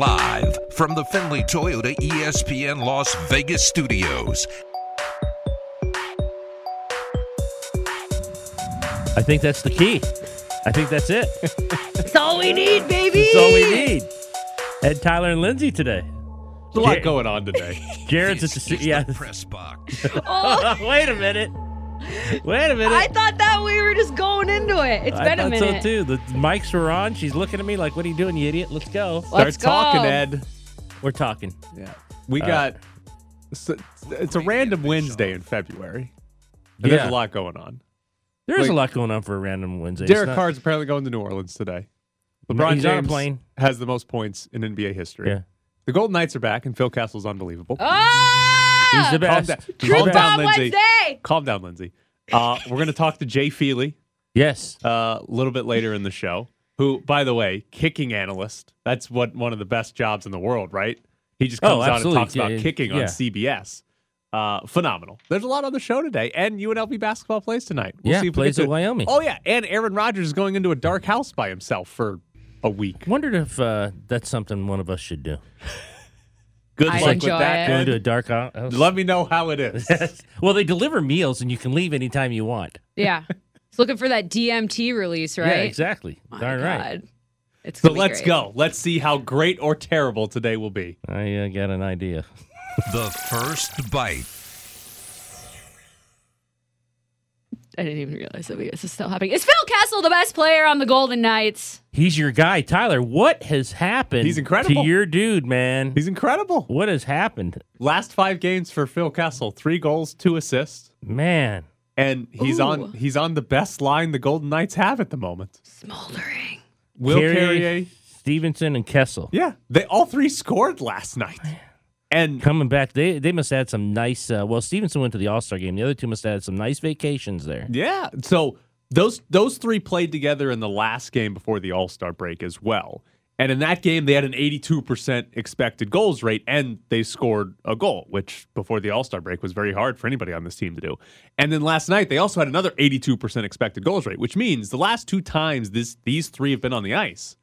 live from the Findlay Toyota ESPN Las Vegas studios. I think that's the key. I think that's it. That's all we need, baby. That's all we need. Ed, Tyler, and Lindsay today. There's a lot Jer- going on today. Jared's at the is yeah. the press box. Oh, Wait a minute. Wait a minute. I thought that we were just going into it. It's I been a thought minute. so too. The mics were on. She's looking at me like, "What are you doing, you idiot? Let's go." Let's Start talking, go. Ed. We're talking. Yeah. We Uh, got. so- It's a random Wednesday in February. And There's Yeah. a lot going on. There's a Like- lot going on for a random Wednesday. It's Derek not- Carr's apparently going to New Orleans today. No, LeBron he's on a plane. has the most points in NBA history. Yeah. The Golden Knights are back, and Phil Kessel's unbelievable. Ah! He's the Calm best. down, He's calm the Truth best. down, Lindsay. Wednesday. Calm down, Lindsay. Uh, we're going to talk to Jay Feely Yes. uh, a little bit later in the show. Who, by the way, kicking analyst. That's what one of the best jobs in the world, right? He just Oh, comes out and talks about Yeah, kicking yeah. on CBS. Uh, phenomenal. There's a lot on the show today, and UNLV basketball plays tonight. We'll Yeah, see if plays at Wyoming. Oh yeah, and Aaron Rodgers is going into a dark house by himself for a week. Wondered if uh, that's something one of us should do. Good I luck enjoy with that. it. Go Ed. into a dark house. Let me know how it is. well, they deliver meals and you can leave anytime you want. Yeah. It's looking for that DMT release, right? Yeah, exactly. My Darn right. God. It's so gonna be let's great. go. Let's see how great or terrible today will be. I uh, got an idea. the first bite. I didn't even realize that this is still happening. Is Phil Kessel the best player on the Golden Knights? He's your guy, Tyler. What has happened? He's incredible. to your dude, man. He's incredible. what has happened, Last five games for Phil Kessel: three goals, two assists, man? and he's Ooh. on he's on the best line the Golden Knights have at the moment. Smoldering. Will Carrier, Carrier, Stephenson, and Kessel yeah, they all three scored last night, and coming back. They they must have had some nice. Uh, well, Stephenson went to the All Star game. The other two must have had some nice vacations there. Yeah. So those those three played together in the last game before the All Star break as well. And in that game, they had an 82% expected goals rate, and they scored a goal, which before the All Star break was very hard for anybody on this team to do. And then last night, they also had another 82% expected goals rate, which means the last two times this these three have been on the ice,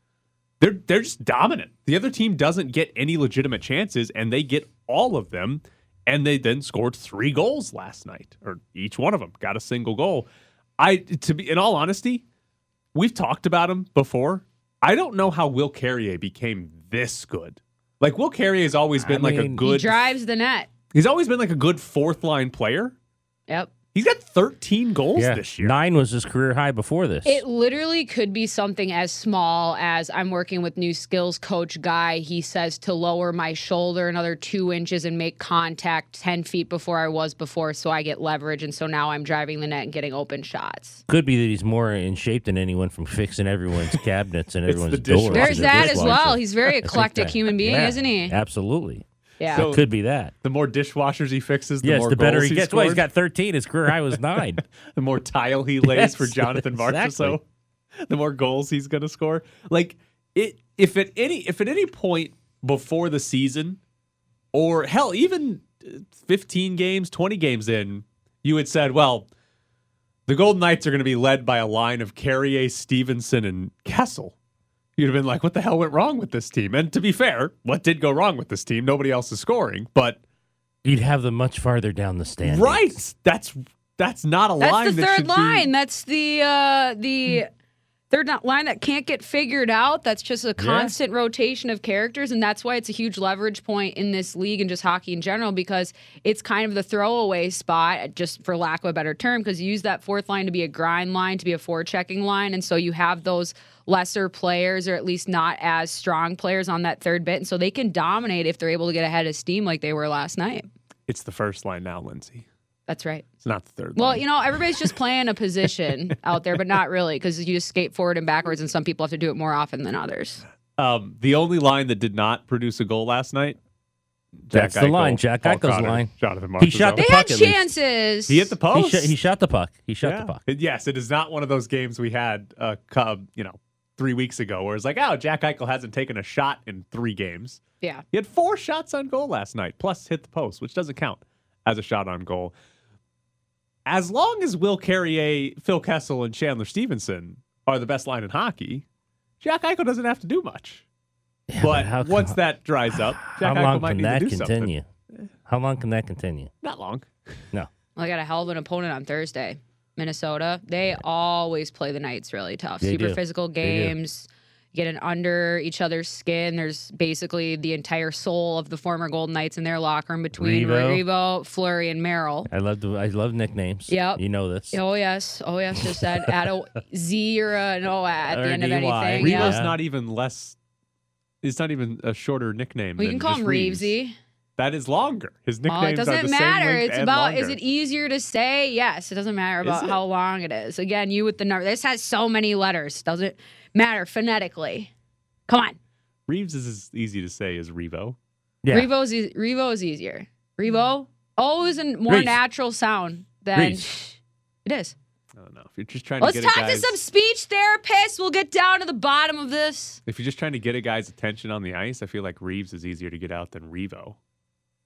they're they're just dominant. The other team doesn't get any legitimate chances, and they get all of them. And they then scored three goals last night, or each one of them got a single goal. I to be in all honesty, we've talked about him before. I don't know how Will Carrier became this good. Like Will Carrier has always been like a mean, he He good. drives the net. he's always been like a good fourth line player. Yep. He's got 13 goals Yeah, this year. nine was his career high before this. It literally could be something as small as I'm working with new skills coach guy. He says to lower my shoulder another two inches and make contact 10 feet before I was before so I get leverage. And so now I'm driving the net and getting open shots. Could be that he's more in shape than anyone from fixing everyone's cabinets and everyone's the doors. There's that as well. He's very eclectic human being, yeah, isn't he? Absolutely. Yeah. So- It could be that. the more dishwashers he fixes, the yes, more the better goals he gets. Well, he's scored. got 13. His career high was nine. the more tile he lays Yes, for Jonathan Marchessault, exactly. the more goals he's going to score. Like it, if at any if at any point before the season, or hell, even uh, fifteen games, twenty games in, you had said, well, the Golden Knights are going to be led by a line of Carrier, Stephenson, and Kessel. You'd have been like, what the hell went wrong with this team? And to be fair, what did go wrong with this team? Nobody else is scoring, but You'd have them much farther down the stand. right, that's that's not a line. That's the that third should be- line. That's the uh, the third not- line that can't get figured out. That's just a constant rotation of characters, and that's why it's a huge leverage point in this league and just hockey in general because it's kind of the throwaway spot, just for lack of a better term, because you use that fourth line to be a grind line, to be a forechecking line, and so you have those lesser players or at least not as strong players on that third bit, and so they can dominate if they're able to get ahead of steam like they were last night. It's the first line now, Lindsay. That's right. It's not the third Well, line. you know, everybody's just playing a position out there, but not really because you just skate forward and backwards, and some people have to do it more often than others. Um, the only line that did not produce a goal last night. That's the line, Jack Paul Eichel's Cotter, line. Jonathan He shot Marchessault. the They had puck at least. chances. He hit the He, post. he shot the puck. He shot Yeah. the puck. Yes, it is not one of those games we had uh, Cub, you know, three weeks ago where it's like, oh, Jack Eichel hasn't taken a shot in three games. Yeah. He had four shots on goal last night, plus hit the post, which doesn't count as a shot on goal. As long as Will Carrier, Phil Kessel, and Chandler Stephenson are the best line in hockey, Jack Eichel doesn't have to do much. Yeah, but how- once that dries up, How Jack Eichel long might can need that to do something. continue? How long can that continue? Not long. No. Well, I got a hell of an opponent on Thursday. Minnesota. They always play the Knights really tough. They Super do. physical They do. games. Get an under each other's skin. There's basically the entire soul of the former Golden Knights in their locker room between Revo. Revo, Fleury, and Merrill. I love the, I love nicknames. Yep. You know this. Oh yes, oh yes. Just add, add a Z or a, an O at Or the end of an EY. anything. Revo's Yeah. Not even less. It's not even a shorter nickname. We than can call just him Reaves. Reavesy. That is longer. His Oh, nicknames it doesn't the matter. length It's and about is it easier to say? Yes. It doesn't matter about how long it is. Again, you with the number. This has so many letters. Doesn't matter phonetically. Come on. Reaves is as easy to say as Revo. Yeah. Revo's e- Revo is easier. Revo hmm. O is a more Reese. natural sound than Reese. it is. I don't know. If you're just trying to Let's get talk a guy's, to some speech therapists. We'll get down to the bottom of this. if you're just trying to get a guy's attention on the ice, I feel like Reaves is easier to get out than Revo.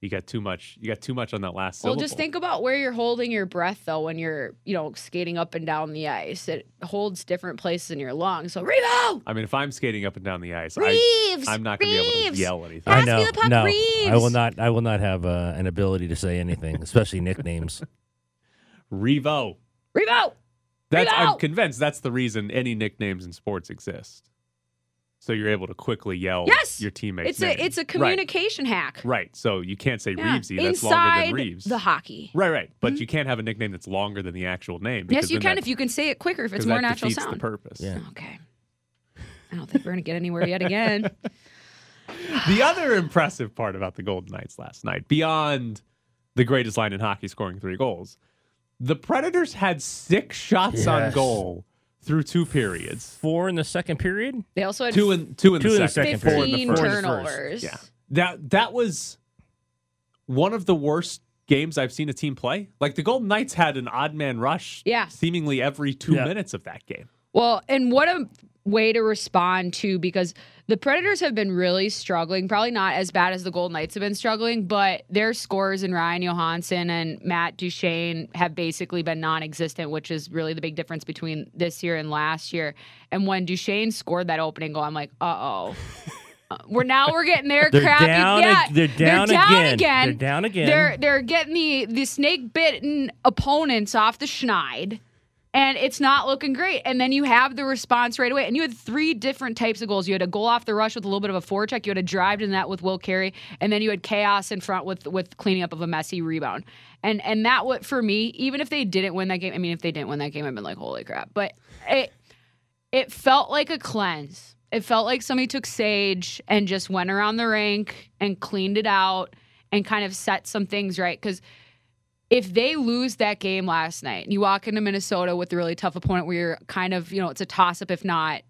You got too much. You got too much on that last Well, syllable. just think about where you're holding your breath though when you're, you know, skating up and down the ice. It holds different places in your lungs. So Revo, I mean, if I'm skating up and down the ice, I, Reaves, I'm not going to be able to Reaves. yell anything. Pass I me know. the puck, no, I will not. I will not have uh, an ability to say anything, especially nicknames. Revo. Revo. That's I'm convinced that's the reason any nicknames in sports exist. So you're able to quickly yell Yes. your teammates. It's a it's a Right. communication hack. Right. So you can't say Yeah. Reavesy. That's longer Inside than Reaves. the hockey. right, right. But mm-hmm. you can't have a nickname that's longer than the actual name. Yes, you can if you can say it quicker if it's more that natural sound. the purpose. Yeah. Okay. I don't think we're gonna get anywhere yet again. The other impressive part about the Golden Knights last night, beyond the greatest line in hockey scoring three goals, the Predators had six shots on goal through two periods. Four in the second period. They also had Two in two in Two the in the second, second four in the fifteen first. Four in the first. turnovers. Yeah. That that was one of the worst games I've seen a team play. Like the Golden Knights had an odd man rush Yeah. seemingly every two Yeah. minutes of that game. Well, and what a way to respond to because the Predators have been really struggling. Probably not as bad as the Golden Knights have been struggling, but their scores in Ryan Johansen and Matt Duchene have basically been non-existent, which is really the big difference between this year and last year. And when Duchene scored that opening goal, I'm like, uh oh. We're now we're getting their They're crappy. down. yeah, ag- they're down, again. again. They're down again. They're they're getting the the snake bitten opponents off the schneid, and it's not looking great. And then you have the response right away. And you had three different types of goals. You had a goal off the rush with a little bit of a forecheck. You had a drive to the net with Will Carey, and then you had chaos in front with with cleaning up of a messy rebound. And and that what for me, even if they didn't win that game, I mean, if they didn't win that game, I'd been like, holy crap. But it it felt like a cleanse. It felt like somebody took sage and just went around the rink and cleaned it out and kind of set some things right. Because if they lose that game last night and you walk into Minnesota with a really tough opponent where you're kind of, you know, it's a toss up, if not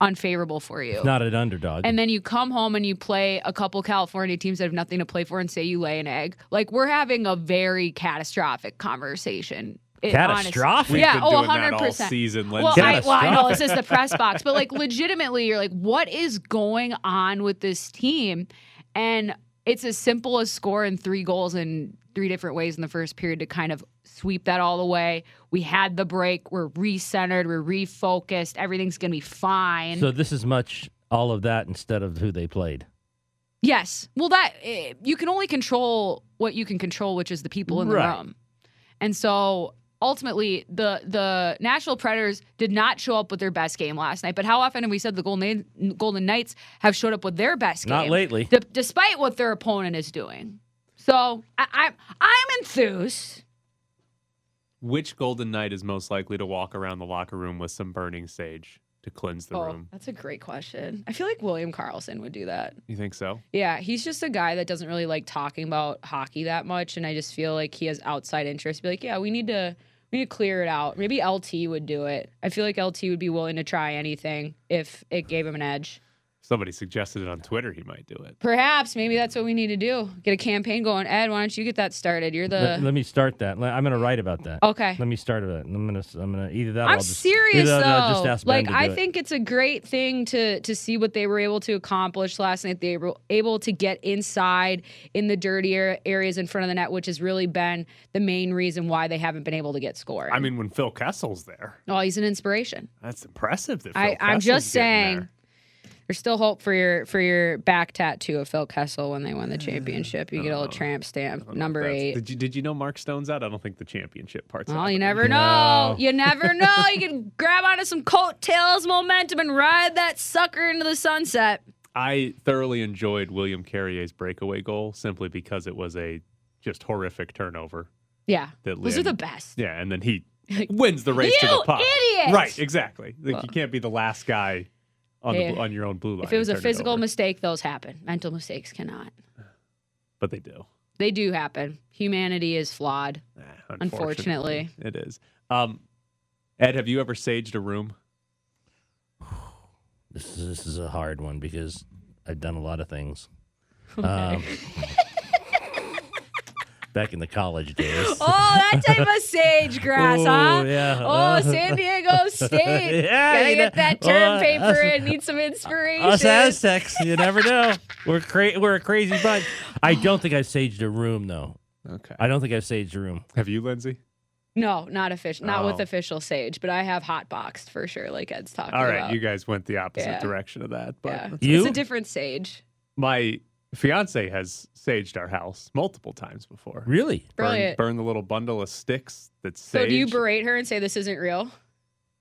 unfavorable for you. not an underdog. And then you come home and you play a couple California teams that have nothing to play for and say you lay an egg. Like we're having a very catastrophic conversation. It- honestly. Catastrophic? We've Yeah, been oh, doing that all 100%. season, Well Lindsay. I, well, I know this Catastrophic. is the press box, but like legitimately, you're like, what is going on with this team? And it's as simple as scoring three goals in three different ways in the first period to kind of sweep that all away. We had the break. We're recentered. We're refocused. Everything's gonna be fine. so this is much all of that instead of who they played. Yes. Well, that eh, you can only control what you can control, which is the people in the Right. room. And so ultimately, the the Nashville Predators did not show up with their best game last night. But how often have we said the Golden Golden Knights have showed up with their best game? Not lately. d- despite what their opponent is doing. So I, I'm I'm enthused. Which Golden Knight is most likely to walk around the locker room with some burning sage to cleanse the oh, room? that's a great question. I feel like William Karlsson would do that. You think so? Yeah, he's just a guy that doesn't really like talking about hockey that much, and I just feel like he has outside interest. Be like, yeah, we need to we need to clear it out. Maybe LT would do it. I feel like LT would be willing to try anything if it gave him an edge. Somebody suggested it on Twitter. He might do it. Perhaps maybe that's what we need to do. Get a campaign going. Ed, why don't you get that started? You're the let me start that. Let- I'm going to write about that. okay. Let me start it. I'm gonna. I'm gonna either that. or I'm I'll just, serious either though. that just ask Ben like to I do it. think it's a great thing to to see what they were able to accomplish last night. They were able to get inside in the dirtier areas in front of the net, which has really been the main reason why they haven't been able to get scored. I mean, when Phil Kessel's there, oh, he's an inspiration. that's impressive. That Phil I, I'm just saying. there. There's still hope for your for your back tattoo of Phil Kessel when they won the mm. championship. You get a Oh. little tramp stamp, don't know if number eight. Did you did you know Mark Stone's out? I don't think the championship part's Well, out. you never No. know. You never know. You can grab onto some coattails momentum and ride that sucker into the sunset. I thoroughly enjoyed William Carrier's breakaway goal simply because it was a just horrific turnover. Yeah. That Those are the best. Yeah, and then he wins the race to the puck. idiot! Right, exactly. Like Well- you can't be the last guy on the on your own blue line. If it was a physical mistake, those happen. Mental mistakes cannot. but they do. They do happen. Humanity is flawed. Eh, Unfortunately. it is. Um, Ed, have you ever saged a room? This is, this is a hard one because I've done a lot of things. Okay. Um, back in the college days. oh, that type of sage grass, Ooh, huh? yeah. Oh, San Diego State. Yeah, Gotta get know- that oh, term oh, paper us- in. Need some inspiration. Us Aztecs, you never know. We're cra- we're a crazy bunch. I don't think I've saged a room though. Okay. I don't think I've saged a room. Have you, Lindsay? No, not official. Not with Oh. official sage, but I have hot boxed for sure, like Ed's talking All right, about. you guys went the opposite Yeah. direction of that. But yeah, You? it's a different sage. my fiance has saged our house multiple times before. Really? Burn, Brilliant. burn the little bundle of sticks that's So do you berate her and say this isn't real,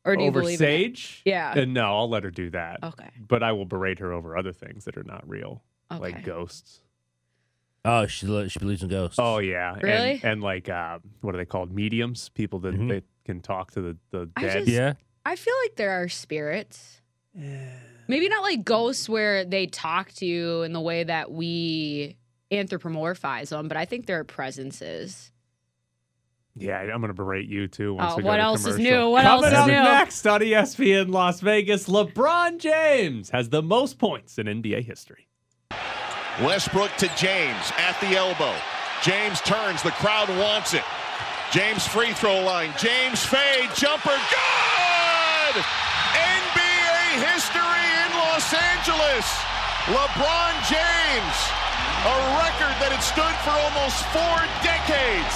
or do you over believe in it? sage? Yeah. Uh, no, I'll let her do that. Okay. But I will berate her over other things that are not real, Okay. like ghosts. Oh, she she believes in ghosts. Oh yeah, And- Really? And, like uh, what are they called? Mediums, people that, Mhm. that can talk to the the I dead. just- yeah. I feel like there are spirits. Maybe not like ghosts where they talk to you in the way that we anthropomorphize them, but I think there are presences. Yeah, I'm gonna berate you too. Once Oh, we go what to else is new? What Coming else is up new? next on ESPN Las Vegas, LeBron James has the most points in NBA history. Westbrook to James at the elbow. James turns. The crowd wants it. James free throw line. James fade. Jumper. Good! History in Los Angeles. LeBron James. A record that had stood for almost four decades.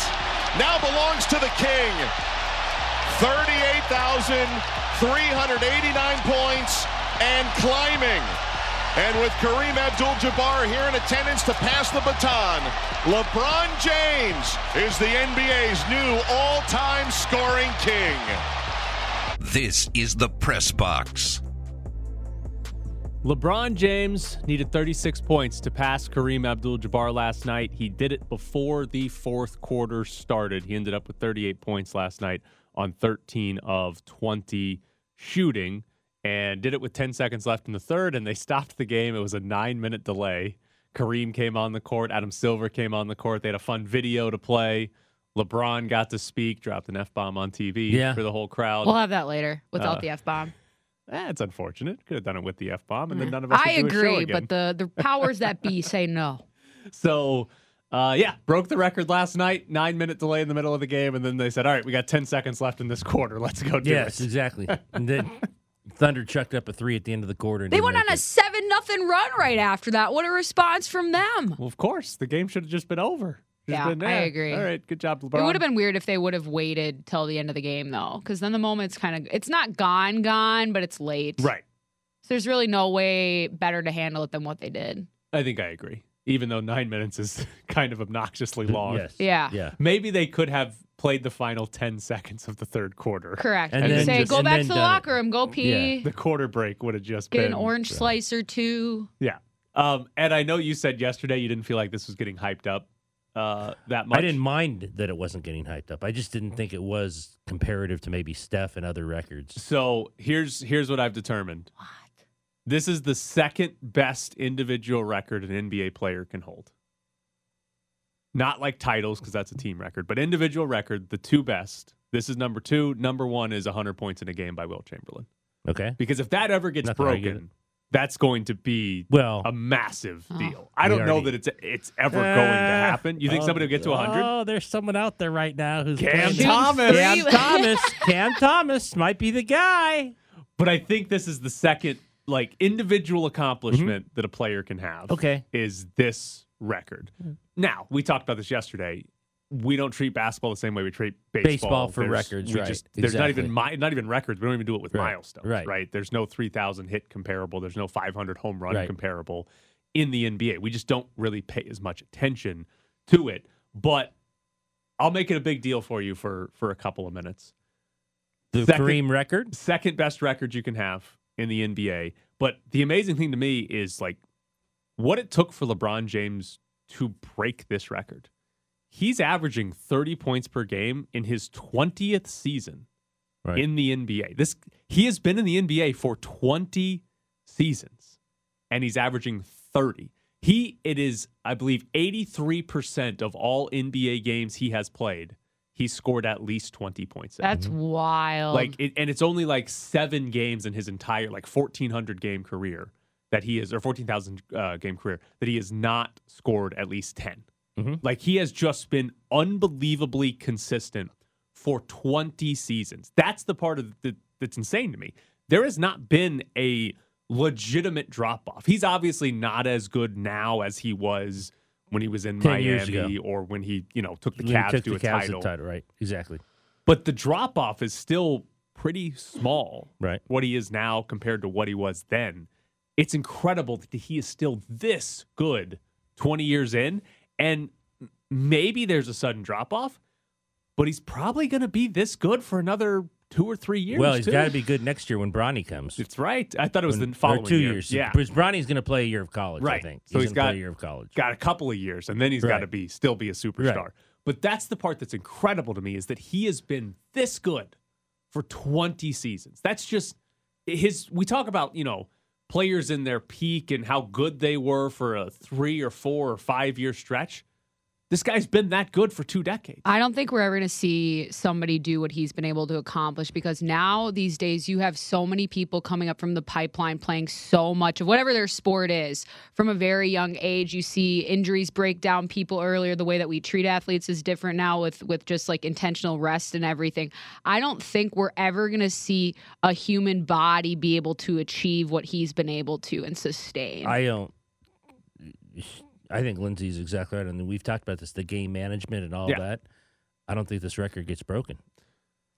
Now belongs to the King. 38,389 points and climbing. And with Kareem Abdul-Jabbar here in attendance to pass the baton, LeBron James is the NBA's new all-time scoring king. This is the Press Box. LeBron James needed 36 points to pass Kareem Abdul Jabbar last night. He did it before the fourth quarter started. He ended up with 38 points last night on 13 of 20 shooting and did it with 10 seconds left in the third. And they stopped the game. It was a nine minute delay. Kareem came on the court. Adam Silver came on the court. They had a fun video to play. LeBron got to speak, dropped an F bomb on TV Yeah. for the whole crowd. We'll have that later without Uh, the F bomb. Eh, it's unfortunate. Could have done it with the F bomb, and then none of us. I would do a show agree, again. but the, the powers that be say no. So, uh, yeah, broke the record last night. Nine minute delay in the middle of the game, and then they said, "All right, we got ten seconds left in this quarter. Let's go do Yes, it." exactly. And then Thunder chucked up a three at the end of the quarter. They went on make a seven nothing run right after that. What a response from them. Well, of course, the game should have just been over. Just Yeah, been, I agree. All right, good job, LeBron. It would have been weird if they would have waited till the end of the game though, because then the moment's kind of it's not gone, gone, but it's late. right. So there's really no way better to handle it than what they did. I think I agree. Even though nine minutes is kind of obnoxiously long. Yes. Yeah. Yeah. Maybe they could have played the final ten seconds of the third quarter. Correct. And And, then say, just- go and back then to the locker room, go pee, The quarter break would have just get been an orange slice or two. Yeah. Um, and I know you said yesterday you didn't feel like this was getting hyped up uh, that much. I didn't mind that it wasn't getting hyped up. I just didn't think it was comparative to maybe Steph and other records. So here's here's what I've determined. What? This is the second best individual record an NBA player can hold. Not like titles because that's a team record, but individual record, the two best. This is number two. Number one is 100 points in a game by Wilt Chamberlain. Okay. Because if that ever gets Not gonna broken, that's going to be Well, a massive Oh. deal. I don't know already- that it's it's ever going to Uh, happen. You think oh, somebody will get to 100? Oh, there's someone out there right now who's Cam. Thomas. Cam Thomas. Cam Thomas might be the guy. But I think this is the second like individual accomplishment that a player can have. Mm-hmm. Okay. Is this record. Now, we talked about this yesterday. We don't treat basketball the same way we treat baseball. Baseball for There's- records, right, Just, there's not even mi- not even records. We don't even do it with Right, milestones. right. Right. There's no 3,000 hit comparable. There's no 500 home run Right. comparable in the NBA. We just don't really pay as much attention to it. But I'll make it a big deal for you for for a couple of minutes. The Second- Kareem record. second best record you can have in the NBA. But the amazing thing to me is like what it took for LeBron James to break this record. He's averaging 30 points per game in his 20th season Right. in the NBA. This he has been in the NBA for 20 seasons and he's averaging 30. He it is I believe 83% of all NBA games he has played. He scored at least 20 points. in. That's wild. Like, it, and it's only like seven games in his entire like fourteen hundred game career that he is, or fourteen thousand uh, game career that he has not scored at least 10 Mhm. Like he has just been unbelievably consistent for twenty seasons. That's the part of the, that's insane to me. There has not been a legitimate drop off. He's obviously not as good now as he was when he was in Miami or when he you know took the When Cavs took to the a Cavs title title. Right. Exactly. but the drop off is still pretty small. Right. What he is now compared to what he was then. It's incredible that he is still this good 20 years in. And maybe there's a sudden drop off, but he's probably going to be this good for another two or three years. well, he's got to be good next year when Bronny comes. It's right. I thought it was When- the following two year. years. Yeah. Because Bronny's going to play a year of college. Right. I Right. think. So he's, he's got- a year of college. got a couple of years and then he's got to be still be a superstar. Right. But that's the part that's incredible to me is that he has been this good for 20 seasons. That's just his we talk about, you know, players in their peak and how good they were for a 3 or 4 or 5 year stretch. This guy's been that good for two decades. I don't think we're ever going to see somebody do what he's been able to accomplish because now these days you have so many people coming up from the pipeline playing so much of whatever their sport is from a very young age. You see injuries break down people earlier. The way that we treat athletes is different now with with just like intentional rest and everything. I don't think we're ever going to see a human body be able to achieve what he's been able to and sustain. I don't. I think Lindsay's exactly right. And we've talked about this, the game management and all Yeah. that. I don't think this record gets broken.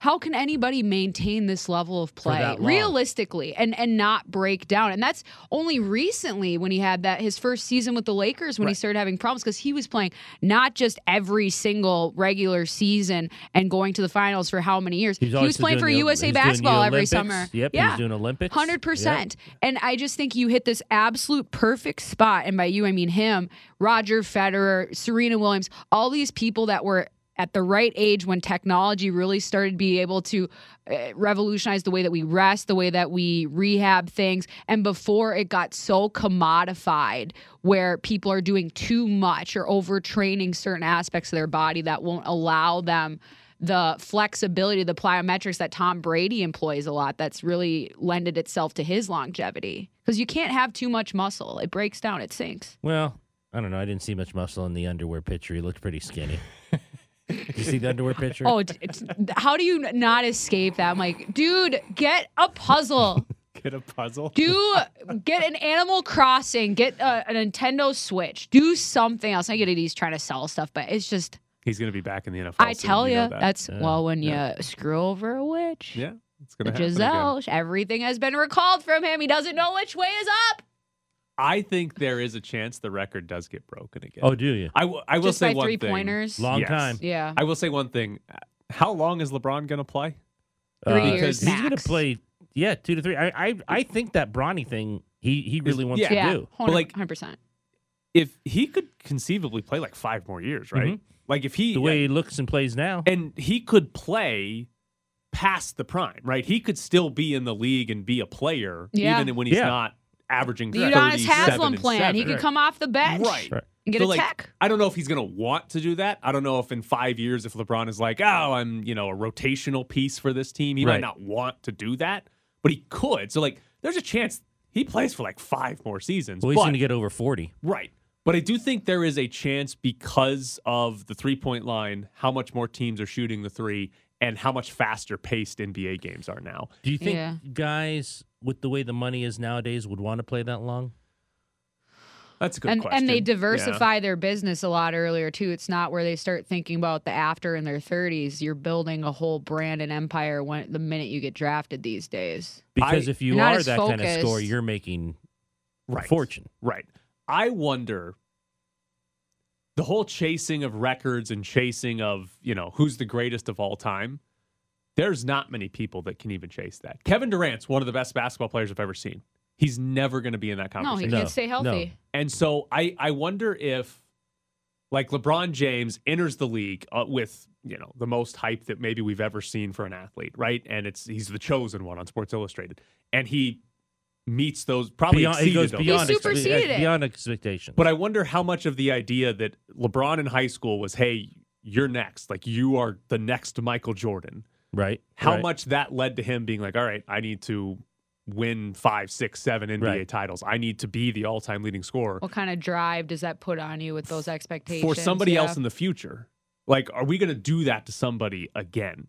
How can anybody maintain this level of play realistically and and not break down? And that's only recently when he had that his first season with the lakers when he started having problems because he was playing not just every single regular season and going to the finals for how many years. He was playing for the- USA basketball every summer. Yep, yeah. he's doing Olympics. Hundred percent. And I just think you hit this absolute perfect spot. And by you, I mean him, Roger Federer, Serena Williams, all these people that were at the right age when technology really started to be able to uh, revolutionize the way that we rest, the way that we rehab things, and before it got so commodified where people are doing too much or overtraining certain aspects of their body that won't allow them the flexibility, the plyometrics that Tom Brady employs a lot that's really lended itself to his longevity. Because you can't have too much muscle. It breaks down, it sinks. Well, I don't know. I didn't see much muscle in the underwear picture. He looked pretty skinny. Did you see the underwear picture? Oh, it's- how do you not escape that? I'm like, dude, get a puzzle. Get a puzzle. Do get an Animal Crossing, get a, a Nintendo Switch, do something else. I get it. He's trying to sell stuff, but it's just, He's going to be back in the NFL. I soon, tell you you, know that. that's Yeah. well, when you screw over a witch. Yeah, it's going to happen. again. Gisele, everything has been recalled from him. He doesn't know which way is up. I think there is a chance the record does get broken again. Oh, do you? I, w- I will Just say by one three thing. pointers. Long Yes. time. Yeah. I will say one thing. How long is LeBron going to play? Three Uh, years He's going to max. play, yeah, two to three. I, I, I think that Bronny thing, he, he really wants yeah. to yeah, do. But, like, 100%. If he could conceivably play like five more years, right? Like if he Mm-hmm. The way he looks and plays now. and he could play past the prime, right? He could still be in the league and be a player Yeah. even when he's Yeah. not averaging The 37 Udonis Haslem and plan. He could come off the bench Right. Right. and get So, a like, tech. I don't know if he's going to want to do that. I don't know if in five years, if LeBron is like, oh, I'm, you know, a rotational piece for this team, he Right. might not want to do that, but he could. So, like, there's a chance he plays for like five more seasons. Well, he's but, going to get over 40. right. But I do think there is a chance because of the three point line, how much more teams are shooting the three, and how much faster paced NBA games are now. Do you think Yeah. guys, with the way the money is nowadays, would want to play that long? That's a good and question. and they Yeah. diversify their business a lot earlier too. It's not where they start thinking about the after in their 30s. You're building a whole brand and empire when the minute you get drafted these days. Because I- if you You're not are as that kind of score, you're making Right. fortune. Right. I wonder the whole chasing of records and chasing of, you know, who's the greatest of all time. There's not many people that can even chase that. Kevin Durant's one of the best basketball players I've ever seen. He's never going to be in that No, conversation. he No, can stay healthy. no. And so I, I wonder if, like LeBron James enters the league uh, with you know the most hype that maybe we've ever seen for an athlete, right? And it's he's the chosen one on Sports Illustrated, and he meets those probably Beyond, he goes beyond, He superseded it. beyond expectations. But I wonder how much of the idea that LeBron in high school was, hey, you're next, like you are the next Michael Jordan. Right? How right. much that led to him being like, all right, I need to win five, six, seven NBA Right. titles. I need to be the all-time leading scorer. What kind of drive does that put on you with those expectations? for somebody Yeah. else in the future. Like, are we going to do that to somebody again?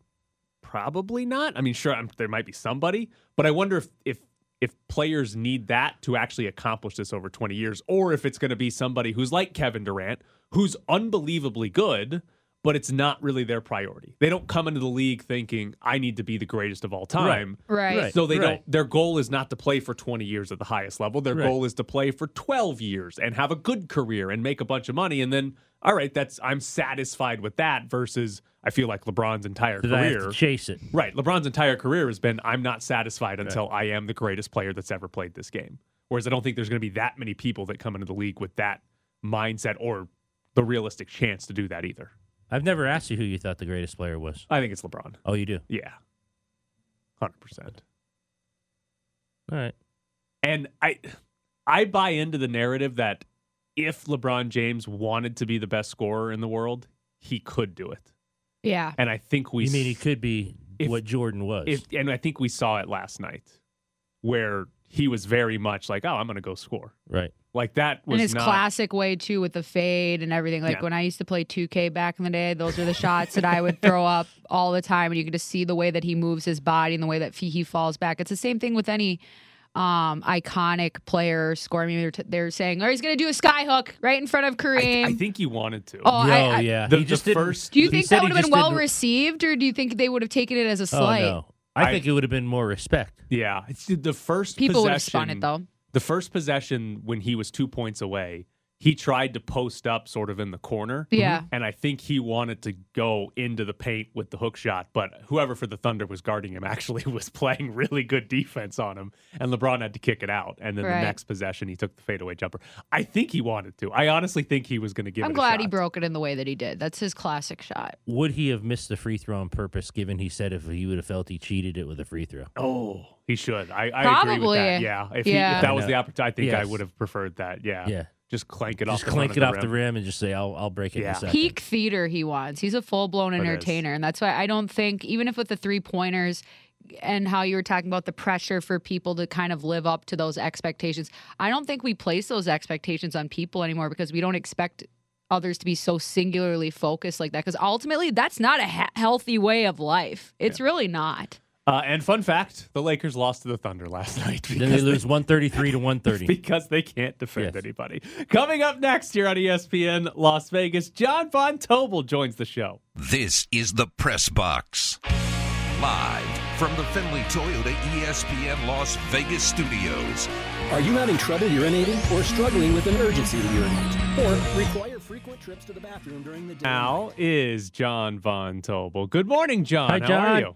Probably not. I mean, sure, I'm, there might be somebody, but I wonder if if if players need that to actually accomplish this over 20 years, or if it's going to be somebody who's like Kevin Durant, who's unbelievably good, but it's not really their priority. They don't come into the league thinking, "I need to be the greatest of all time." Right. Right. So they don't. Their goal is not to play for 20 years at the highest level. Their Right. goal is to play for 12 years and have a good career and make a bunch of money. And then, all right, that's I'm satisfied with that. Versus, I feel like LeBron's entire Did I have career, to chase it? right? LeBron's entire career has been I'm not satisfied until I am the greatest player that's ever played this game. Whereas I don't think there's going to be that many people that come into the league with that mindset or the realistic chance to do that either. I've never asked you who you thought the greatest player was. I think it's LeBron. Oh, you do? Yeah, hundred percent. All right. And I I buy into the narrative that if LeBron James wanted to be the best scorer in the world, he could do it. Yeah. And I think we you mean he could be if- what Jordan was? if, and I think we saw it last night where he was very much like, "Oh, I'm going to go score." right. Like that was And his not classic way too with the fade and everything. Like Yeah. when I used to play 2K back in the day, those are the shots that I would throw up all the time, and you could just see the way that he moves his body and the way that he he falls back. It's the same thing with any um, iconic player scoring. mean, they're, t- they're saying, "Oh, he's going to do a sky hook right in front of I, Kareem." I think he wanted to. Oh, I- I- yeah. The- he just didn't- first- do you think that would have been well didn't- received, or do you think they would have taken it as a Oh slight? no. I, I- think it would have been more respect. yeah, it's the first People would have spun it though. The first possession when he was 2 points away, he tried to post up sort of in the corner. Yeah. Mm-hmm. And I think he wanted to go into the paint with the hook shot, but whoever for the Thunder was guarding him actually was playing really good defense on him, and LeBron had to kick it out. And then Right. the next possession, he took the fadeaway jumper. I think he wanted to. I honestly think he was going to give it. I'm it a glad he broke it in the way that he did. That's his classic shot. Would he have missed the free throw on purpose, given he said if he would have felt he cheated it with a free throw? Oh, he should. I, I agree with Probably. that. Yeah. If, He, if that was the opportunity, I think I would have preferred that. Yeah. Yeah. Just clank it Just off. the clank it front off the rim and just say, "I'll I'll break it in Yeah. a second. peak theater he wants. He's a full blown entertainer, and that's why I don't think even if with the three pointers and how you were talking about the pressure for people to kind of live up to those expectations, I don't think we place those expectations on people anymore because we don't expect others to be so singularly focused like that because ultimately that's not a ha- healthy way of life. It's really not. Uh, and fun fact: the Lakers lost to the Thunder last night. Then they lose 133 to 130. because they can't defend Yes. anybody. Coming up next here on ESPN Las Vegas, John Von Tobel joins the show. This is the Press Box. Live from the Findlay Toyota ESPN Las Vegas studios. Are you having trouble urinating or struggling with an urgency to urinate or require frequent trips to the bathroom during the day? Now is John Von Tobel. Good morning, John. Hi, How are John. you?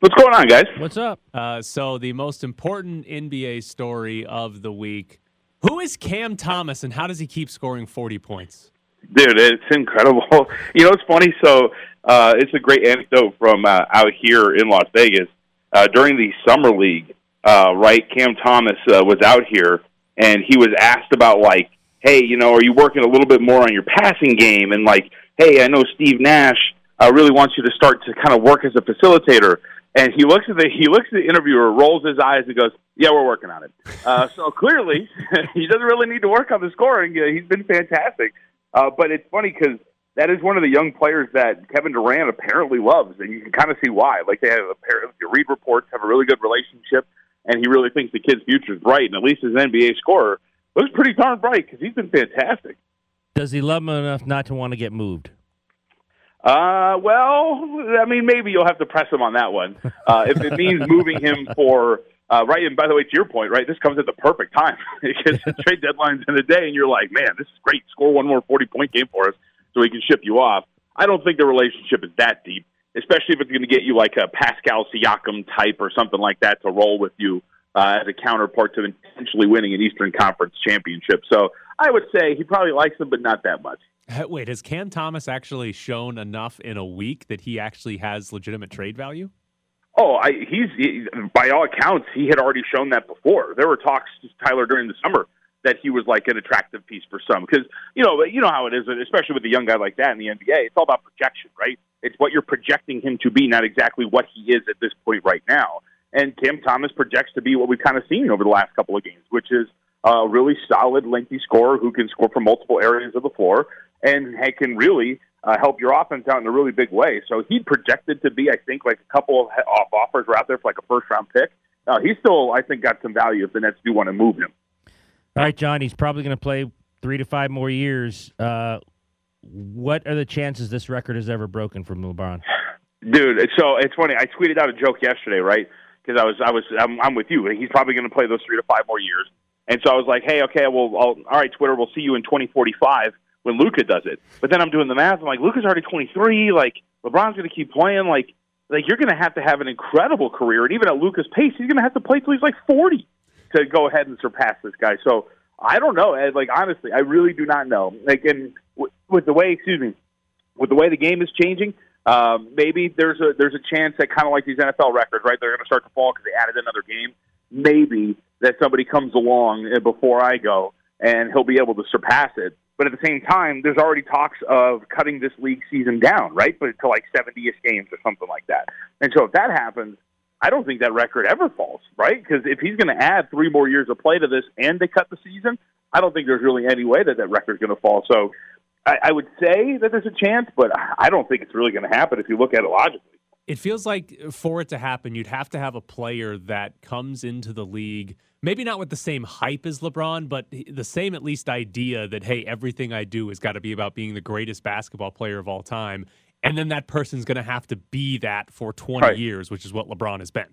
What's going on, guys? What's up? Uh, so the most important NBA story of the week. Who is Cam Thomas and how does he keep scoring 40 points? Dude, it's incredible. You know, it's funny. So, uh, it's a great anecdote from uh, out here in Las Vegas. Uh, during the Summer League, uh, right, Cam Thomas uh, was out here and he was asked about, like, hey, you know, are you working a little bit more on your passing game? And, like, hey, I know Steve Nash uh, really wants you to start to kind of work as a facilitator. And he looks at the he looks at the interviewer, rolls his eyes, and goes, "Yeah, we're working on it." Uh, so clearly, he doesn't really need to work on the scoring. He's been fantastic. Uh, but it's funny because that is one of the young players that Kevin Durant apparently loves, and you can kind of see why. Like they have apparently read reports have a really good relationship, and he really thinks the kid's future is bright, and at least as an NBA scorer. looks pretty darn bright because he's been fantastic. Does he love him enough not to want to get moved? Uh, well, I mean, maybe you'll have to press him on that one. Uh, if it means moving him for uh, right, and by the way, to your point, right, this comes at the perfect time because the trade deadline's in the day, and you're like, man, this is great. Score one more forty point game for us, so we can ship you off. I don't think the relationship is that deep, especially if it's going to get you like a Pascal Siakam type or something like that to roll with you uh, as a counterpart to potentially winning an Eastern Conference championship. So I would say he probably likes him, but not that much. Uh, wait, has Cam Thomas actually shown enough in a week that he actually has legitimate trade value? Oh, I, he's he, by all accounts he had already shown that before. There were talks, to Tyler, during the summer that he was like an attractive piece for some because you know you know how it is, especially with a young guy like that in the NBA. It's all about projection, right? It's what you're projecting him to be, not exactly what he is at this point right now. And Cam Thomas projects to be what we've kind of seen over the last couple of games, which is a really solid, lengthy scorer who can score from multiple areas of the floor and can really uh, help your offense out in a really big way. So he projected to be, I think, like a couple of off offers were out there for like a first round pick. Uh, he's still, I think, got some value if the Nets do want to move him. All right, John. He's probably going to play three to five more years. Uh, what are the chances this record is ever broken from LeBron? Dude, so it's funny. I tweeted out a joke yesterday, right? Because I was, I was, I'm, I'm with you. He's probably going to play those three to five more years. And so I was like, hey, okay, well, I'll, all right, Twitter, we'll see you in 2045 when Luka does it. But then I'm doing the math. I'm like, Luka's already 23. Like LeBron's going to keep playing. Like, like you're going to have to have an incredible career, and even at Luka's pace, he's going to have to play till he's like 40 to go ahead and surpass this guy. So I don't know. Ed, like honestly, I really do not know. Like, and w- with the way, excuse me, with the way the game is changing. Um, maybe there's a there's a chance that kind of like these NFL records, right? They're going to start to fall because they added another game. Maybe that somebody comes along eh, before I go and he'll be able to surpass it. But at the same time, there's already talks of cutting this league season down, right? But to like 70ish games or something like that. And so if that happens, I don't think that record ever falls, right? Because if he's going to add three more years of play to this and they cut the season, I don't think there's really any way that that record's going to fall. So I, I would say that there's a chance, but I don't think it's really going to happen if you look at it logically. It feels like for it to happen, you'd have to have a player that comes into the league, maybe not with the same hype as LeBron, but the same at least idea that, hey, everything I do has got to be about being the greatest basketball player of all time. And then that person's going to have to be that for 20 Right. years, which is what LeBron has been.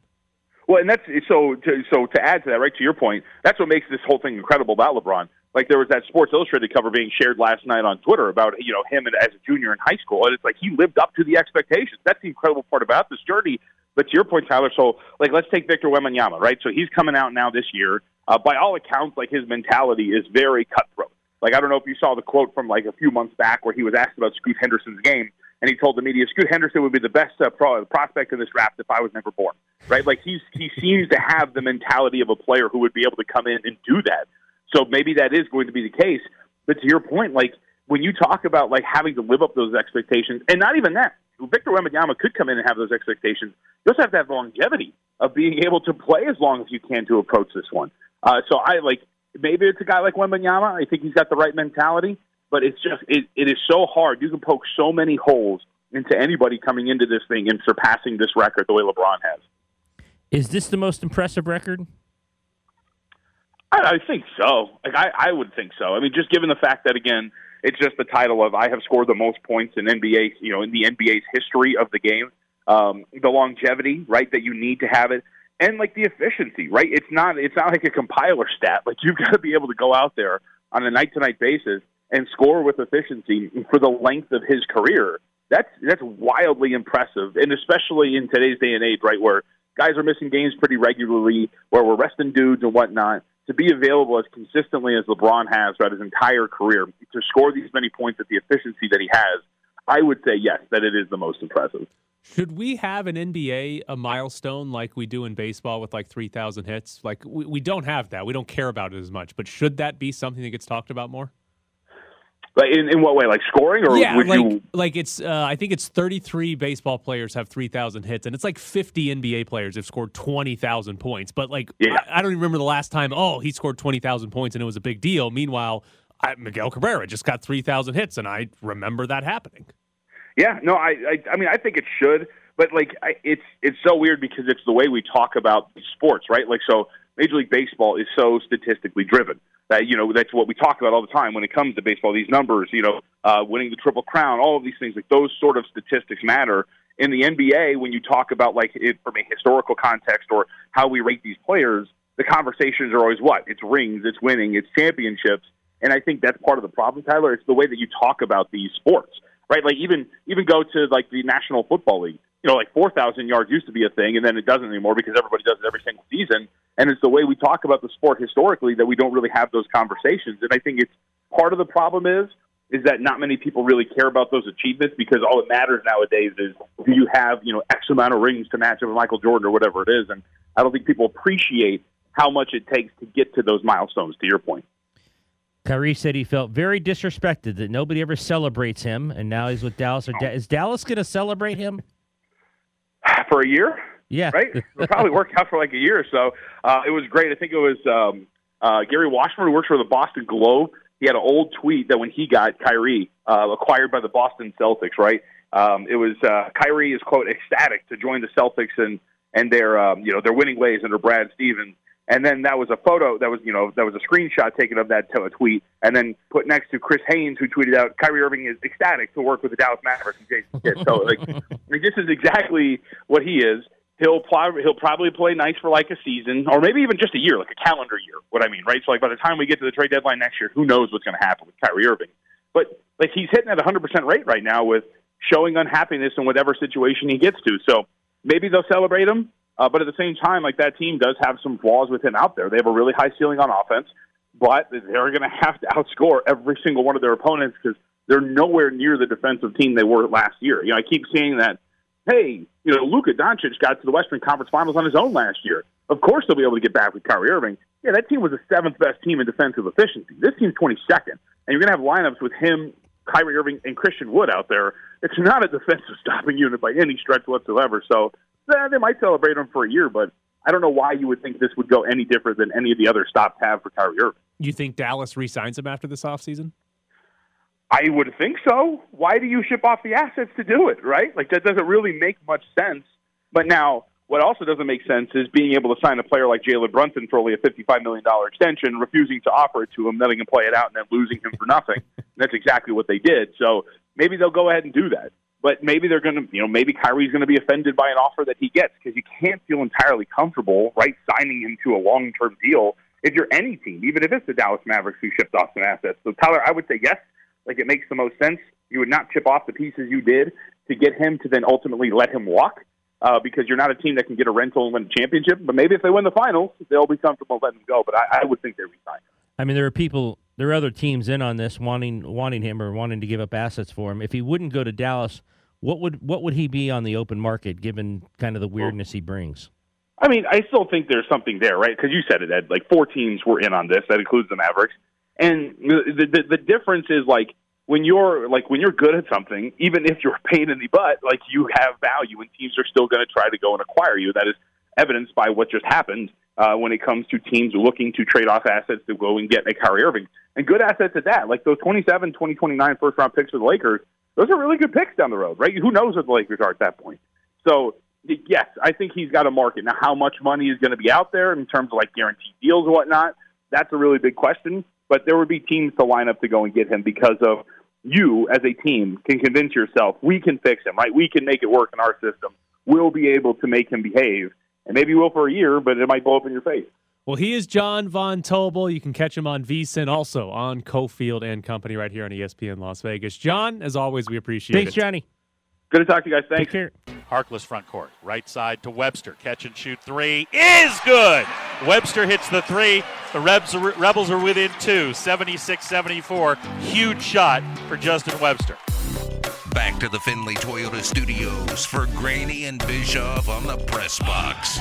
Well, and that's so. To, so to add to that, right to your point, that's what makes this whole thing incredible about LeBron. Like there was that Sports Illustrated cover being shared last night on Twitter about you know him as a junior in high school, and it's like he lived up to the expectations. That's the incredible part about this journey. But to your point, Tyler, so like let's take Victor Wembanyama, right? So he's coming out now this year. Uh, by all accounts, like his mentality is very cutthroat. Like I don't know if you saw the quote from like a few months back where he was asked about Scoot Henderson's game, and he told the media Scoot Henderson would be the best uh, pro- prospect in this draft if I was never born. Right? Like he's he seems to have the mentality of a player who would be able to come in and do that. So maybe that is going to be the case. But to your point, like when you talk about like having to live up those expectations, and not even that, Victor Wembanyama could come in and have those expectations. You also have to have longevity of being able to play as long as you can to approach this one. Uh, so I like maybe it's a guy like Wembanyama. I think he's got the right mentality, but it's just it, it is so hard. You can poke so many holes into anybody coming into this thing and surpassing this record the way LeBron has. Is this the most impressive record? I, I think so. Like I, I would think so. I mean, just given the fact that again, it's just the title of I have scored the most points in NBA, you know, in the NBA's history of the game. Um, the longevity, right, that you need to have it, and like the efficiency, right? It's not it's not like a compiler stat. Like you've got to be able to go out there on a night to night basis and score with efficiency for the length of his career. That's that's wildly impressive, and especially in today's day and age, right, where guys are missing games pretty regularly, where we're resting dudes and whatnot. To be available as consistently as LeBron has throughout his entire career, to score these many points at the efficiency that he has, I would say yes, that it is the most impressive. Should we have an NBA a milestone like we do in baseball with like 3,000 hits? Like we, we don't have that. We don't care about it as much. But should that be something that gets talked about more? Like in, in what way? Like scoring, or yeah, would like you? like it's uh, I think it's 33 baseball players have 3,000 hits, and it's like 50 NBA players have scored 20,000 points. But like Yeah. I, I don't even remember the last time. Oh, he scored 20,000 points and it was a big deal. Meanwhile, I, Miguel Cabrera just got 3,000 hits, and I remember that happening. Yeah, no, I, I, I mean, I think it should, but like, I, it's it's so weird because it's the way we talk about sports, right? Like, so Major League Baseball is so statistically driven. That you know that's what we talk about all the time when it comes to baseball. These numbers, you know, uh, winning the triple crown, all of these things, like those sort of statistics matter. In the NBA, when you talk about like it from a historical context or how we rate these players, the conversations are always what? It's rings, it's winning, it's championships. And I think that's part of the problem, Tyler. It's the way that you talk about these sports, right? Like even even go to like the National Football League. You know, like four thousand yards used to be a thing, and then it doesn't anymore because everybody does it every single season. And it's the way we talk about the sport historically that we don't really have those conversations. And I think it's part of the problem is is that not many people really care about those achievements because all that matters nowadays is do you have you know X amount of rings to match up with Michael Jordan or whatever it is. And I don't think people appreciate how much it takes to get to those milestones. To your point. Kyrie said he felt very disrespected that nobody ever celebrates him, and now he's with Dallas. Or da- is Dallas going to celebrate him for a year? Yeah, right. It probably worked out for like a year or so. Uh, it was great. I think it was um, uh, Gary Washburn, who works for the Boston Globe. He had an old tweet that when he got Kyrie uh, acquired by the Boston Celtics, right? Um, it was uh, Kyrie is quote ecstatic to join the Celtics and and their um, you know their winning ways under Brad Stevens. And then that was a photo that was, you know, that was a screenshot taken of that tweet, and then put next to Chris Haynes, who tweeted out, "Kyrie Irving is ecstatic to work with the Dallas Mavericks and Jason Kidd." So, like, like, this is exactly what he is. He'll pl- he'll probably play nice for like a season, or maybe even just a year, like a calendar year. What I mean, right? So, like, by the time we get to the trade deadline next year, who knows what's going to happen with Kyrie Irving? But like, he's hitting at a 100% rate right now with showing unhappiness in whatever situation he gets to. So maybe they'll celebrate him. Uh, but at the same time, like that team does have some flaws with him out there. They have a really high ceiling on offense, but they're going to have to outscore every single one of their opponents because they're nowhere near the defensive team they were last year. You know, I keep seeing that. Hey, you know, Luka Doncic got to the Western Conference Finals on his own last year. Of course, they'll be able to get back with Kyrie Irving. Yeah, that team was the seventh best team in defensive efficiency. This team's twenty second, and you're going to have lineups with him, Kyrie Irving, and Christian Wood out there. It's not a defensive stopping unit by any stretch whatsoever. So eh, they might celebrate him for a year, but I don't know why you would think this would go any different than any of the other stops have for Kyrie Irving. You think Dallas re-signs him after this offseason? I would think so. Why do you ship off the assets to do it, right? Like, that doesn't really make much sense. But now, what also doesn't make sense is being able to sign a player like Jalen Brunson for only a $55 million extension, refusing to offer it to him, letting him play it out, and then losing him for nothing. that's exactly what they did. So maybe they'll go ahead and do that but maybe they're going to, you know, maybe Kyrie's going to be offended by an offer that he gets because you can't feel entirely comfortable, right, signing him to a long term deal if you're any team, even if it's the Dallas Mavericks who shipped off some assets. So, Tyler, I would say yes, like it makes the most sense. You would not chip off the pieces you did to get him to then ultimately let him walk. Uh, because you're not a team that can get a rental and win a championship. But maybe if they win the finals, they'll be comfortable letting him go. But I, I would think they resign. I mean, there are people, there are other teams in on this wanting wanting him or wanting to give up assets for him. If he wouldn't go to Dallas, what would what would he be on the open market given kind of the weirdness he brings? I mean, I still think there's something there, right? Because you said it, Ed. Like four teams were in on this. That includes the Mavericks, and the, the the difference is like when you're like when you're good at something, even if you're a pain in the butt, like you have value, and teams are still going to try to go and acquire you. That is evidenced by what just happened uh, when it comes to teams looking to trade off assets to go and get a Kyrie Irving and good assets at that. Like those 27, 20, 29 first round picks for the Lakers those are really good picks down the road, right? Who knows what the Lakers are at that point? So, yes, I think he's got a market. Now, how much money is going to be out there in terms of like guaranteed deals and whatnot? That's a really big question. But there would be teams to line up to go and get him because of you as a team can convince yourself we can fix him, right? We can make it work in our system. We'll be able to make him behave. And maybe you will for a year, but it might blow up in your face. Well, he is John Von Tobel. You can catch him on VSIN, also on Cofield and Company right here on ESPN Las Vegas. John, as always, we appreciate Thanks, it. Thanks, Johnny. Good to talk to you guys. Thanks. Take care. Harkless front court. Right side to Webster. Catch and shoot three is good. Webster hits the three. The Rebs Rebels are within two, 76 74. Huge shot for Justin Webster. Back to the Findlay Toyota studios for Graney and Bischoff on the press box.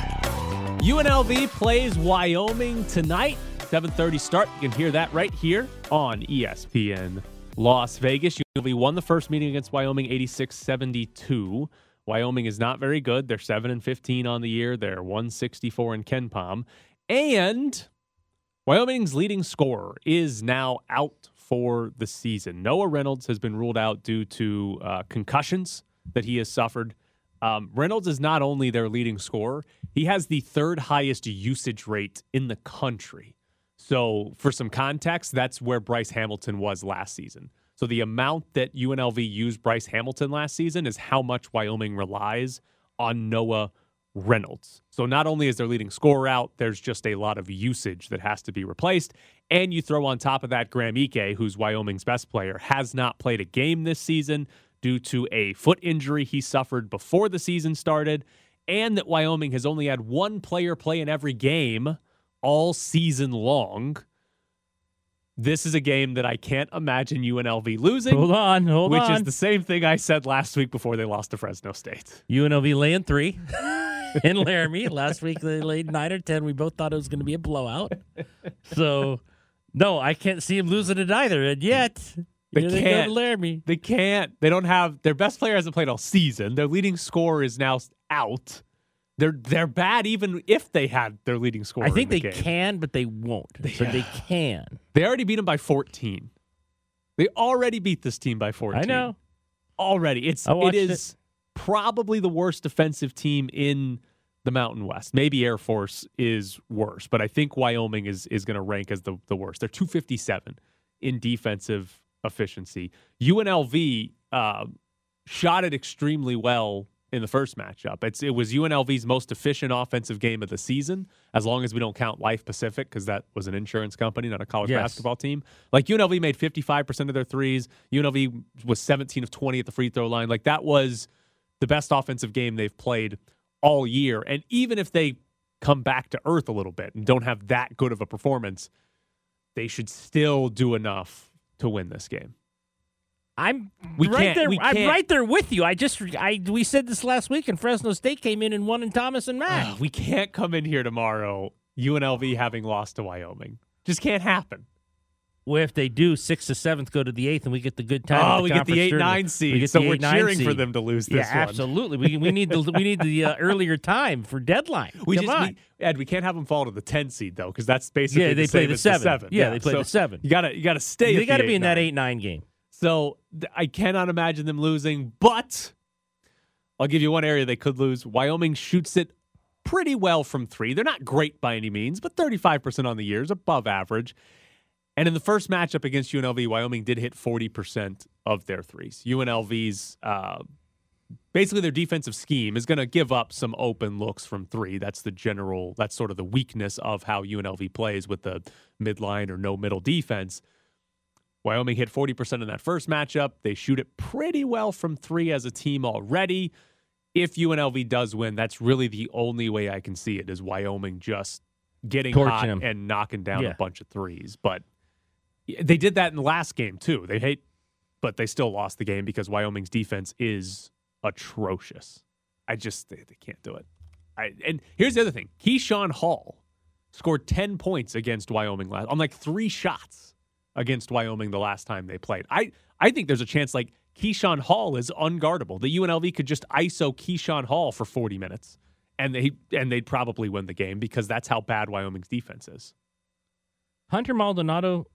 UNLV plays Wyoming tonight. 7:30 start. You can hear that right here on ESPN Las Vegas. UNLV won the first meeting against Wyoming 86-72. Wyoming is not very good. They're 7 and 15 on the year. They're 164 in KenPom. And Wyoming's leading scorer is now out for the season. Noah Reynolds has been ruled out due to uh, concussions that he has suffered. Um, Reynolds is not only their leading scorer, he has the third highest usage rate in the country. So, for some context, that's where Bryce Hamilton was last season. So, the amount that UNLV used Bryce Hamilton last season is how much Wyoming relies on Noah Reynolds. So, not only is their leading scorer out, there's just a lot of usage that has to be replaced. And you throw on top of that Graham Ike, who's Wyoming's best player, has not played a game this season due to a foot injury he suffered before the season started, and that Wyoming has only had one player play in every game all season long. This is a game that I can't imagine UNLV losing. Hold on, hold which on. Which is the same thing I said last week before they lost to Fresno State. UNLV laying three in Laramie. Last week they laid nine or ten. We both thought it was going to be a blowout. So, no, I can't see him losing it either. And yet, They here they go can't. to Laramie. They can't. They don't have their best player hasn't played all season. Their leading scorer is now out. They're they're bad even if they had their leading scorer. I think in they game. can, but they won't. so they can. They already beat them by 14. They already beat this team by 14. I know. Already. It's it is. it probably the worst defensive team in the Mountain West. Maybe Air Force is worse, but I think Wyoming is is going to rank as the the worst. They're 257 in defensive efficiency. UNLV uh, shot it extremely well in the first matchup. It's it was UNLV's most efficient offensive game of the season, as long as we don't count Life Pacific because that was an insurance company, not a college Yes. basketball team. Like UNLV made 55% of their threes. UNLV was 17 of 20 at the free throw line. Like that was the best offensive game they've played all year. And even if they come back to earth a little bit and don't have that good of a performance, they should still do enough to win this game. I'm We right can't- there. I'm right there with you. I just I we said this last week, and Fresno State came in and won in Thomas and Mack. Ah, we can't come in here tomorrow, UNLV having lost to Wyoming. Just can't happen. Well, if they do, sixth to seventh go to the eighth, and we get the good time. Oh, we get the eight tournament. nine seed, get so the we're 8-9 cheering for them to lose Yeah, this one. absolutely. We, we need the we need the uh, earlier time for deadline. We Come just on. we, Ed, we can't have them fall to the ten seed though, because that's basically Yeah, the they play same the seven. seven. Yeah, they play so the seven. You gotta you gotta stay. they at got to the be in that 8-9. eight nine game. So th- I cannot imagine them losing, but I'll give you one area they could lose. Wyoming shoots it pretty well from three. They're not great by any means, but 35% on the year is above average. And in the first matchup against UNLV, Wyoming did hit 40% of their threes. UNLV's uh, basically their defensive scheme is going to give up some open looks from three. That's the general, that's sort of the weakness of how UNLV plays with the midline or no middle defense. Wyoming hit 40% in that first matchup. They shoot it pretty well from three as a team already. If UNLV does win, that's really the only way I can see it is Wyoming just getting Torching hot them. and knocking down Yeah. a bunch of threes. But they did that in the last game too. They hate, but they still lost the game because Wyoming's defense is atrocious. I just they, they can't do it. I, and here's the other thing: Keyshawn Hall scored 10 points against Wyoming last on like three shots against Wyoming the last time they played. I I think there's a chance like Keyshawn Hall is unguardable. The UNLV could just ISO Keyshawn Hall for 40 minutes and they and they'd probably win the game because that's how bad Wyoming's defense is. Hunter Maldonado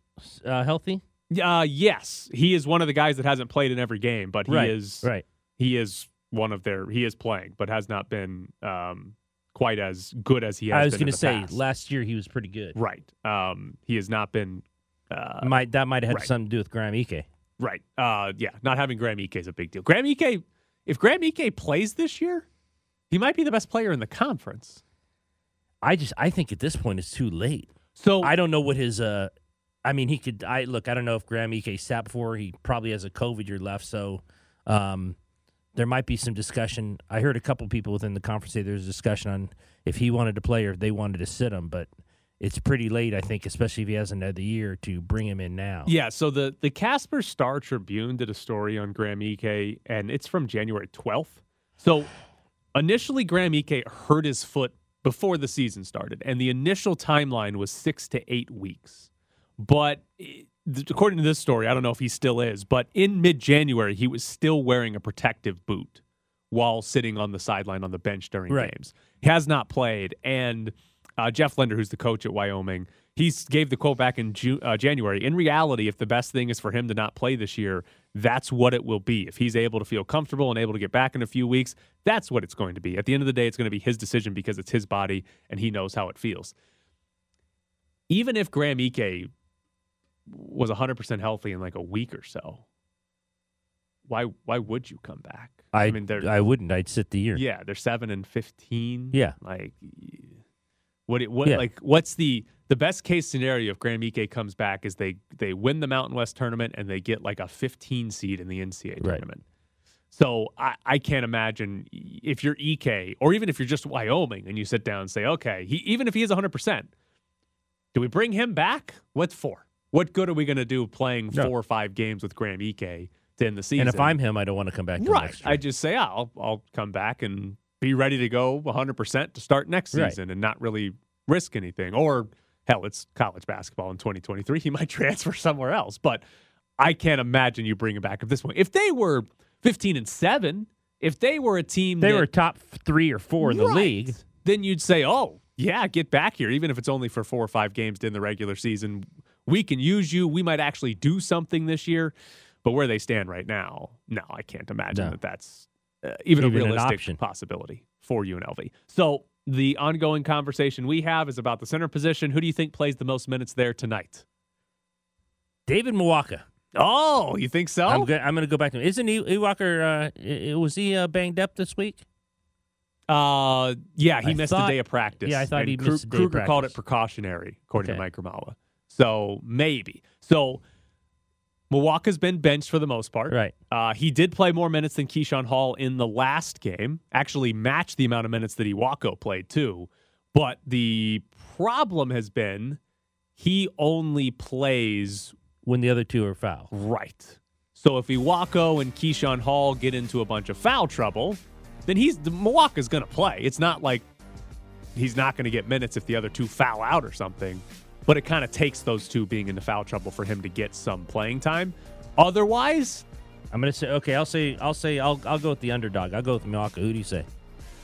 uh, healthy? Uh yes, he is one of the guys that hasn't played in every game, but he right. is right. he is one of their he is playing, but has not been um quite as good as he has I was going to say past. last year he was pretty good. Right. Um, he has not been. Uh, Might that might have had right. something to do with Graham Ike. right. Uh, yeah. Not having Graham Ike is a big deal. Graham Ike, if Graham Ike plays this year, he might be the best player in the conference. I just I think at this point it's too late. So I don't know what his uh I mean he could I look I don't know if Graham Ike sat before he probably has a COVID year left so um there might be some discussion. I heard a couple people within the conference say there's a discussion on if he wanted to play or if they wanted to sit him, but it's pretty late I think especially if he has another year to bring him in now. yeah. So the the Casper Star Tribune did a story on Graham Ike, and it's from January twelfth. So initially, Graham Ike hurt his foot before the season started, and the initial timeline was six to eight weeks. But eh, according to this story, I don't know if he still is, but in mid January, he was still wearing a protective boot while sitting on the sideline on the bench during Right. games. He has not played. And uh, Jeff Linder, who's the coach at Wyoming, he gave the quote back in Ju- uh, January. In reality, if the best thing is for him to not play this year, that's what it will be. If he's able to feel comfortable and able to get back in a few weeks, that's what it's going to be. At the end of the day, it's going to be his decision because it's his body and he knows how it feels. even if Graham Ike was 100% healthy in like a week or so, why why would you come back? I mean, they're I wouldn't. I'd sit the year. yeah, they're seven and 15. Yeah. like what? It, what? Yeah. Like what's the the best case scenario if Graham Ike comes back is they they win the Mountain West tournament and they get like a 15 seed in the NCAA Right. tournament. So I, I can't imagine if you're Ike or even if you're just Wyoming and you sit down and say, okay, he, even if he is 100%, do we bring him back? What for? What good are we going to do playing No. four or five games with Graham Ike to end the season? And if I'm him, I don't want to come back. right, next year. I just say, I'll, I'll come back and be ready to go 100% to start next Right. season and not really risk anything. Or hell, it's college basketball in 2023. He might transfer somewhere else. But I can't imagine you bringing him back at this point. If they were 15 and 7, if they were a team they that, were top three or four in the Right. league. then you'd say, oh, yeah, get back here. Even if it's only for four or five games in the regular season, we can use you. We might actually do something this year. But where they stand right now, no, I can't imagine No. that that's uh, even, Even a realistic possibility for UNLV. So the ongoing conversation we have is about the center position. Who do you think plays the most minutes there tonight? David Muoka. Oh, you think so? I'm, I'm going to go back to him. Isn't he, Iwuakor, uh, was he uh, banged up this week? Uh, yeah, he I missed thought- a day of practice. yeah, I thought and he Kru- missed a day of Kruger called it precautionary, according Okay. to Mike Grimala. So maybe. So Muoka's been benched for the most part. Right. Uh, he did play more minutes than Keyshawn Hall in the last game. Actually, matched the amount of minutes that Iwuakor played too. But the problem has been he only plays When the other two are foul. right. So if Iwuakor and Keyshawn Hall get into a bunch of foul trouble, then he's the Muoka's going to play. It's not like he's not going to get minutes if the other two foul out or something. But it kind of takes those two being into foul trouble for him to get some playing time. Otherwise, I'm going to say, okay, I'll say, I'll say, I'll, I'll go with the underdog. I'll go with Muoka. Who do you say?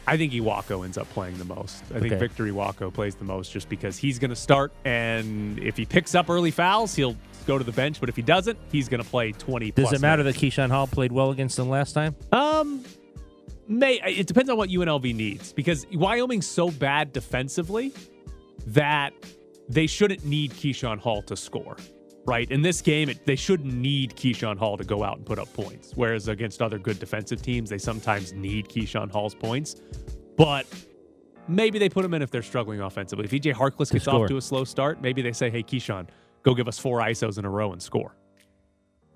I think Iwuakor ends up playing the most. I think Okay. Victor Iwuakor plays the most just because he's going to start, and if he picks up early fouls, he'll go to the bench. But if he doesn't, he's going to play 20 Does it matter minutes. that Keyshawn Hall played well against them last time? Um, may it depends on what UNLV needs because Wyoming's so bad defensively that they shouldn't need Keyshawn Hall to score. Right in this game, it, they shouldn't need Keyshawn Hall to go out and put up points. Whereas against other good defensive teams, they sometimes need Keyshawn Hall's points. But maybe they put him in if they're struggling offensively. If EJ Harkless gets score. off to a slow start, maybe they say, "Hey, Keyshawn, go give us four ISOs in a row and score."